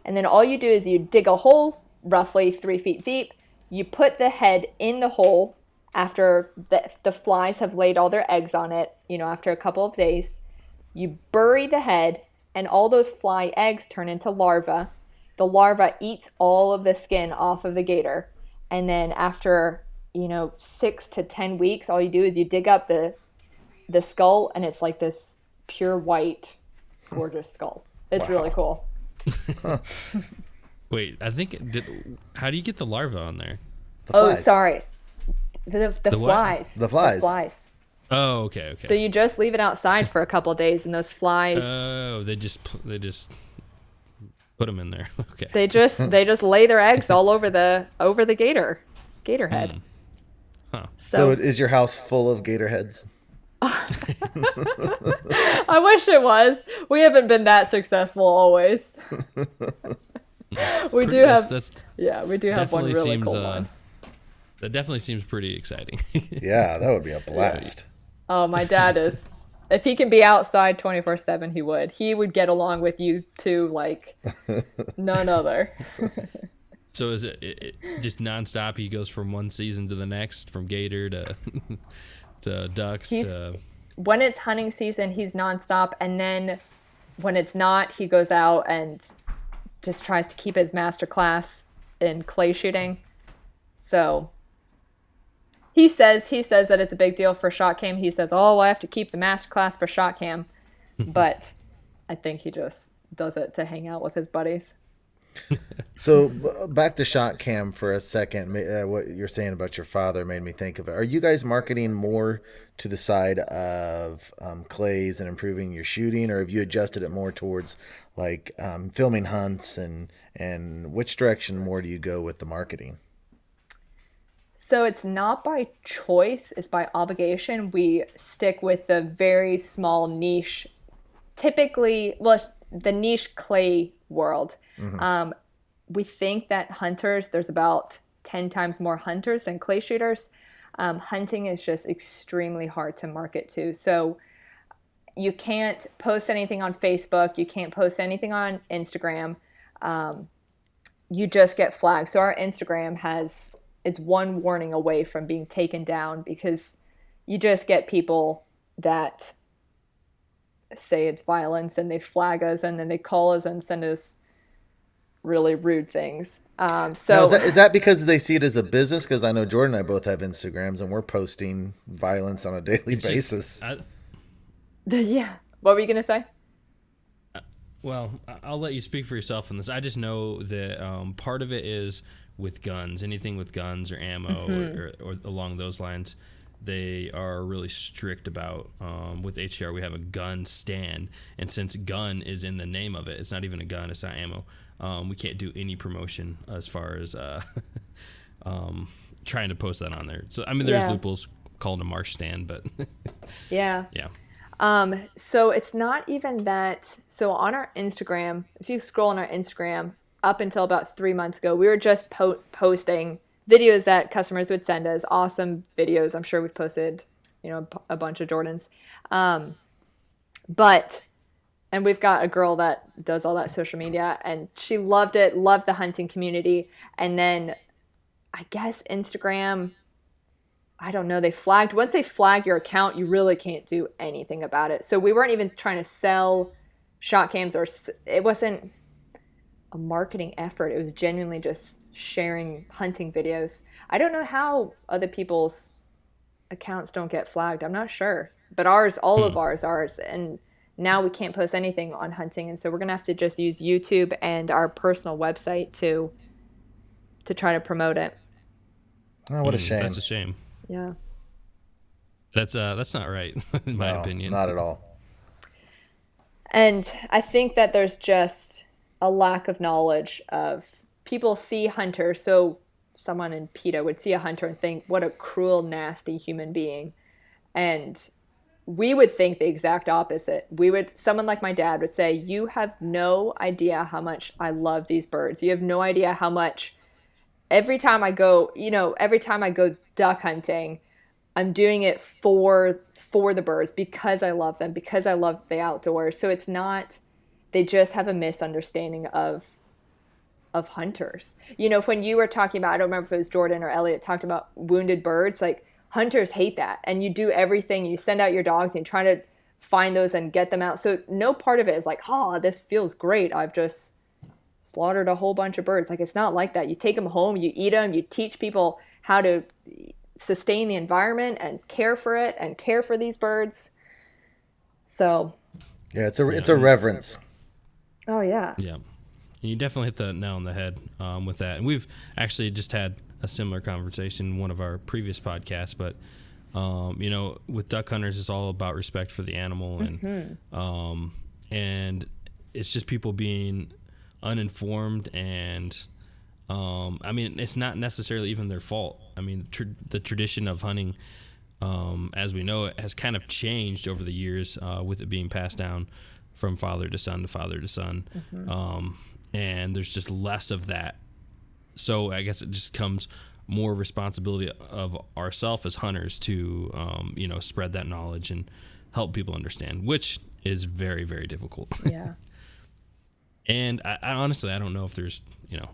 and then all you do is you dig a hole roughly three feet deep. You put the head in the hole after the, the flies have laid all their eggs on it, you know, after a couple of days. You bury the head, and all those fly eggs turn into larvae. The larva eats all of the skin off of the gator. And then after, you know, six to 10 weeks, all you do is you dig up the, the skull, and it's like this pure white, gorgeous skull. It's really cool.
Wait, I think did. How do you get the larva on there?
The
Oh, sorry. The, the,
The
flies.
The flies.
flies.
Oh, okay, okay.
So you just leave it outside for a couple of days, and those flies,
oh, they just they just put them in there. Okay.
they just they just lay their eggs all over the over the gator, gator hmm. head.
Huh.
So,
So,
it- is your house full of gator heads?
I wish it was. We haven't been that successful always. We do have,
that's
yeah, we do have one
definitely
really
seems
cool
uh,
one.
that definitely seems pretty exciting.
Yeah, that would be a blast.
Oh, my dad is. If he can be outside 24 7, he would. He would get along with you two like none other.
so is it, it, it just nonstop? He goes from one season to the next, from gator to to ducks
He's-
to
when it's hunting season, he's nonstop, and then when it's not, he goes out and just tries to keep his master class in clay shooting. So he says he says that it's a big deal for ShotKam. He says, "Oh, I have to keep the master class for ShotKam," but I think he just does it to hang out with his buddies.
So back to ShotKam for a second. Uh, what you're saying about your father made me think of it. Are you guys marketing more to the side of um, clays and improving your shooting, or have you adjusted it more towards like um, filming hunts and and which direction more do you go with the marketing?
So it's not by choice, it's by obligation. We stick with the very small niche, typically, well, the niche clay world. Um, we think that hunters, there's about 10 times more hunters than clay shooters. Um, hunting is just extremely hard to market to. So you can't post anything on Facebook, you can't post anything on Instagram. Um, you just get flagged. So our Instagram has it's one warning away from being taken down because you just get people that say it's violence and they flag us and then they call us and send us really rude things. Um, so
Now, is, that, is that because they see it as a business? Because I know Jordan and I both have Instagrams and we're posting violence on a daily
It's just-
basis.
I,
yeah. What were you gonna say?
Well, I- I'll let you speak for yourself on this. I just know that um, part of it is with guns, anything with guns or ammo
Mm-hmm.
or, or, or along those lines, they are really strict about. Um, with HCR, we have a gun stand, and since gun is in the name of it, it's not even a gun, it's not ammo. Um, we can't do any promotion as far as uh, um, trying to post that on there. So I mean, there's
Yeah.
loopholes called a marsh stand, but
Yeah.
yeah.
Um, so it's not even that. So on our Instagram, if you scroll on our Instagram, up until about three months ago, we were just po- posting videos that customers would send us. Awesome videos. I'm sure we've posted, you know, a bunch of Jordans. Um, but, and we've got a girl that does all that social media, and she loved it, loved the hunting community. And then I guess Instagram I don't know, they flagged once they flag your account, you really can't do anything about it. So we weren't even trying to sell ShotKams or it wasn't a marketing effort. It was genuinely just sharing hunting videos. I don't know how other people's accounts don't get flagged. I'm not sure. But ours, all of ours, ours and now we can't post anything on hunting and so we're going to have to just use YouTube and our personal website to to try to promote it.
Oh, what a
Mm,
shame.
That's a shame.
Yeah.
That's uh, that's not right, in my
No,
opinion.
Not at all.
And I think that there's just a lack of knowledge of people see hunter, So someone in PETA would see a hunter and think, what a cruel, nasty human being. And we would think the exact opposite. We would, someone like my dad would say, You have no idea how much I love these birds. You have no idea how much every time I go, you know, every time I go duck hunting, I'm doing it for for the birds because I love them, because I love the outdoors. So it's not they just have a misunderstanding of of hunters. You know, when you were talking about I don't remember if it was Jordan or Elliot talked about wounded birds, like hunters hate that. And you do everything, you send out your dogs and you try to find those and get them out. So no part of it is like, "Oh, this feels great. I've just slaughtered a whole bunch of birds." Like it's not like that. You take them home, you eat them, you teach people how to sustain the environment and care for it and care for these birds. So,
Yeah, it's a it's a reverence.
oh yeah.
Yeah, and you definitely hit the nail on the head um, with that. And we've actually just had a similar conversation in one of our previous podcasts. But um, you know, with duck hunters, it's all about respect for the animal, and um, and it's just people being uninformed and. Um, I mean, it's not necessarily even their fault. I mean, tr- the tradition of hunting, um, as we know it, has kind of changed over the years uh, with it being passed down from father to son to father to son. Um, and there's just less of that. So I guess it just comes more responsibility of ourselves as hunters to, um, you know, spread that knowledge and help people understand, which is very, very difficult.
Yeah.
And I, I honestly, I don't know if there's, you know,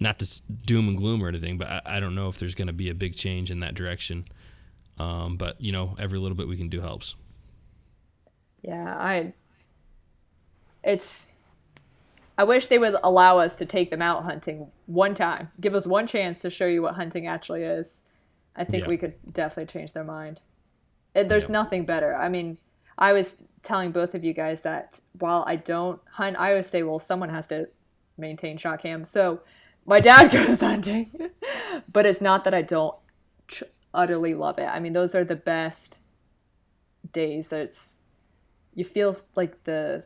not to doom and gloom or anything, but I, I don't know if there's going to be a big change in that direction. Um, but you know, every little bit we can do helps.
Yeah, I it's I wish they would allow us to take them out hunting one time. Give us one chance to show you what hunting actually is. I think
Yeah.
we could definitely change their mind. There's
Yeah.
nothing better. I mean, I was telling both of you guys that while I don't hunt, I always say, well, someone has to maintain ShotKam. So my dad goes hunting, but it's not that I don't tr- utterly love it. I mean, those are the best days. It's you feel like the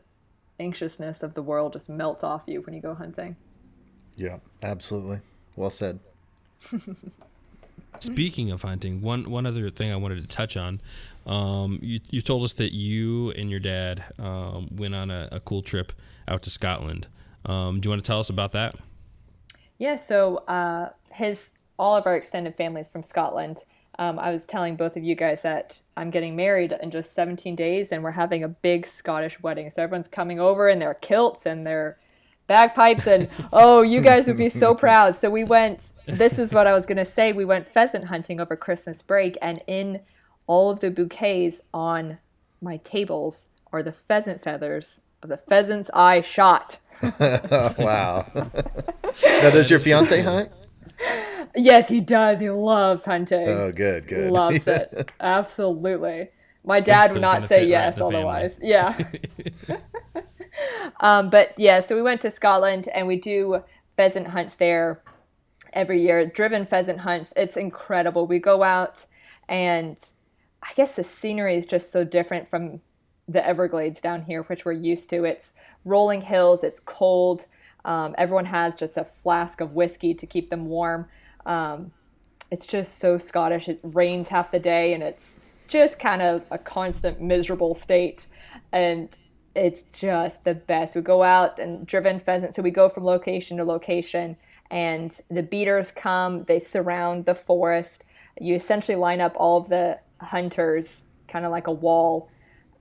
anxiousness of the world just melts off you when you go hunting.
Yeah, absolutely. Well said.
Speaking of hunting, one one other thing I wanted to touch on, um, you you told us that you and your dad um, went on a, a cool trip out to Scotland. Um, do you want to tell us about that?
Yeah, so uh, his all of our extended families from Scotland. Um, I was telling both of you guys that I'm getting married in just 17 days, and we're having a big Scottish wedding. So everyone's coming over in their kilts and their bagpipes, and oh, you guys would be so proud. So we went. This is what I was gonna say. We went pheasant hunting over Christmas break, and in all of the bouquets on my tables are the pheasant feathers of the pheasants I shot.
wow. now, does your fiance hunt?
Yes, he does. He loves hunting.
Oh, good, good.
Loves it. Absolutely. My dad would not say
fit right
yes
family.
otherwise. Yeah. um, but yeah, so we went to Scotland and we do pheasant hunts there. every year. Driven pheasant hunts. It's incredible. We go out, and I guess the scenery is just so different from the Everglades down here, which we're used to. It's rolling hills. It's cold. Um, everyone has just a flask of whiskey to keep them warm. Um, it's just so Scottish. It rains half the day, and it's just kind of a constant miserable state. And it's just the best. We go out and driven pheasant. So we go from location to location, and the beaters come. They surround the forest. You essentially line up all of the hunters, kind of like a wall,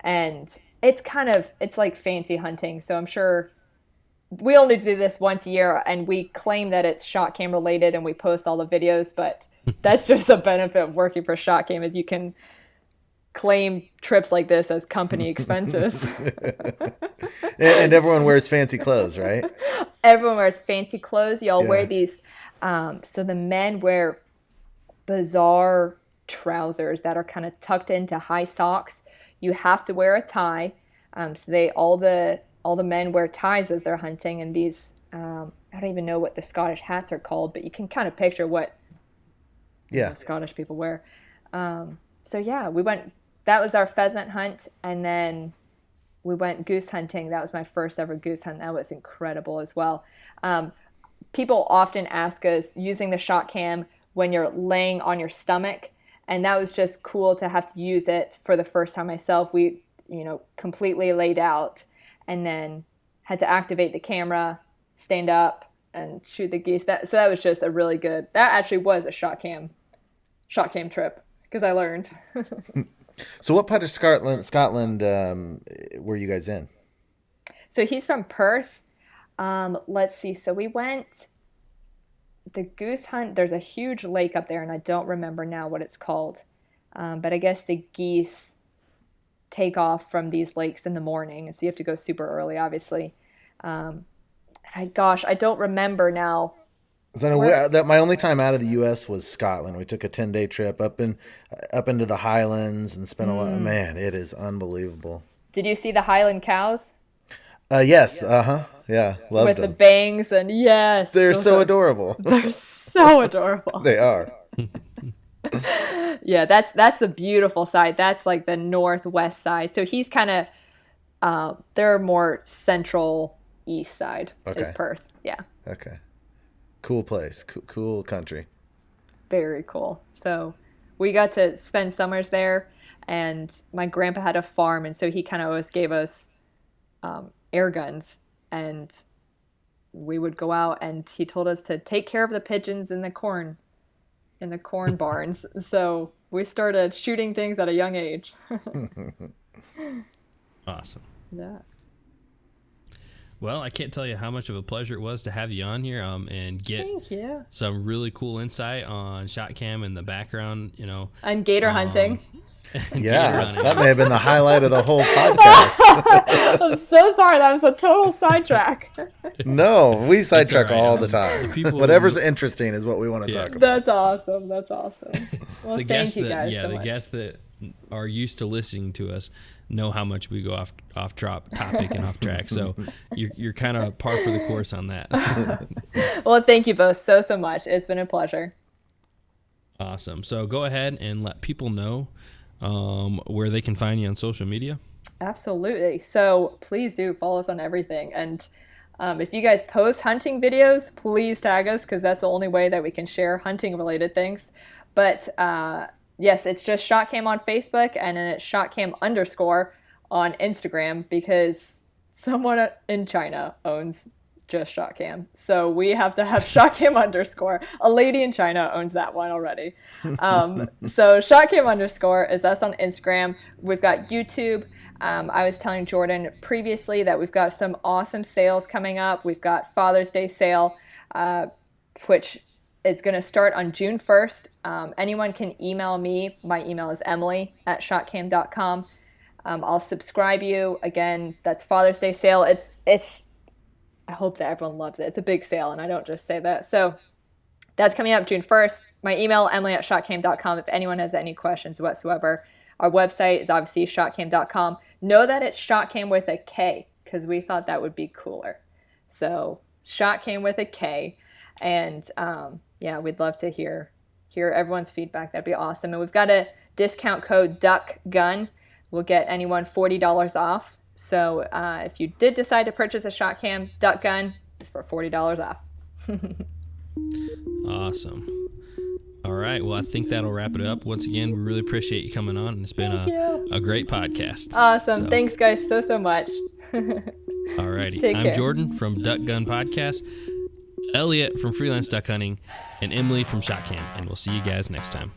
and it's kind of it's like fancy hunting. So I'm sure we only do this once a year, and we claim that it's ShotKam related, and we post all the videos, but that's just a benefit of working for ShotKam is you can claim trips like this as company expenses.
and everyone wears fancy clothes, right?
Everyone wears fancy clothes. Y'all yeah. wear these. Um, so the men wear bizarre trousers that are kind of tucked into high socks. You have to wear a tie. Um, so they all the all the men wear ties as they're hunting, and these um, I don't even know what the Scottish hats are called, but you can kind of picture what
yeah
Scottish people wear. Um, so yeah, we went that was our pheasant hunt, and then we went goose hunting. That was my first ever goose hunt. That was incredible as well. Um, people often ask us using the ShotKam when you're laying on your stomach, and that was just cool to have to use it for the first time myself. We, you know, completely laid out, and then had to activate the camera, stand up, and shoot the geese. That so that was just a really good. That actually was a ShotKam, shot cam trip because I learned.
So, what part of Scotland, Scotland, um, were you guys in?
So he's from Perth. Um, let's see. So we went the goose hunt. There's a huge lake up there, and I don't remember now what it's called. Um, but I guess the geese take off from these lakes in the morning, so you have to go super early, obviously. Um, I, gosh, I don't remember now
so we, that my only time out of the U.S. was Scotland. We took a ten day trip up in up into the Highlands and spent mm. a lot. Mm. Man, it is unbelievable.
Did you see the Highland cows?
Uh, yes. Uh huh. Yeah. Loved
With
them.
the bangs and yes,
they're so adorable.
They're so adorable.
they are.
yeah, that's that's the beautiful side. That's like the northwest side. So he's kind of uh, they're more central east side okay. is Perth. Yeah.
Okay cool place, cool, cool country.
Very cool. So we got to spend summers there, and my grandpa had a farm, and so he kind of always gave us um, air guns, and we would go out, and he told us to take care of the pigeons in the corn, in the corn barns. So we started shooting things at a young age.
awesome.
Yeah.
Well, I can't tell you how much of a pleasure it was to have you on here um, and get some really cool insight on ShotKam and the background, you know.
And gator um, hunting.
Yeah, that may have been the highlight of the whole podcast.
I'm so sorry. That was a total sidetrack.
no, we sidetrack all, right. all the time. The Whatever's who, interesting is what we want to yeah. talk about.
That's awesome. That's awesome. Well,
the
thank
you
that, guys
yeah,
so
the
much.
guests that are used to listening to us know how much we go off off drop topic and off track. So you're you're kind of par for the course on that.
well, thank you both so so much. It's been a pleasure.
Awesome. So go ahead and let people know um, where they can find you on social media.
Absolutely. So please do follow us on everything. And um, if you guys post hunting videos, please tag us because that's the only way that we can share hunting related things. But uh, yes, it's just ShotKam on Facebook and then it's ShotKam underscore on Instagram because someone in China owns just ShotKam. So we have to have ShotKam underscore. A lady in China owns that one already. Um, so ShotKam underscore is us on Instagram. We've got YouTube. Um, I was telling Jordan previously that we've got some awesome sales coming up. We've got Father's Day sale, uh, which is going to start on June 1st. Um, anyone can email me. My email is emily at shotkam.com. Um, I'll subscribe you. Again, that's Father's Day sale. It's, it's, I hope that everyone loves it. It's a big sale, and I don't just say that. So that's coming up June 1st. My email, emily at shotkam.com, if anyone has any questions whatsoever. Our website is obviously shotkam.com. Know that it's ShotKam with a K, because we thought that would be cooler. So ShotKam with a K. And um, yeah, we'd love to hear hear everyone's feedback. That'd be awesome. And we've got a discount code Duck Gun. We'll get anyone forty dollars off. So uh, if you did decide to purchase a ShotKam Duck Gun, it's for forty dollars off.
Awesome. All right. Well, I think that'll wrap it up. Once again, we really appreciate you coming on, and it's been a, a great podcast.
Awesome.
So-
Thanks, guys, so so much.
All righty. I'm
care.
Jordan from Duck Gun Podcast, Elliot from Freelance Duck Hunting, and Emily from ShotKam. And we'll see you guys next time.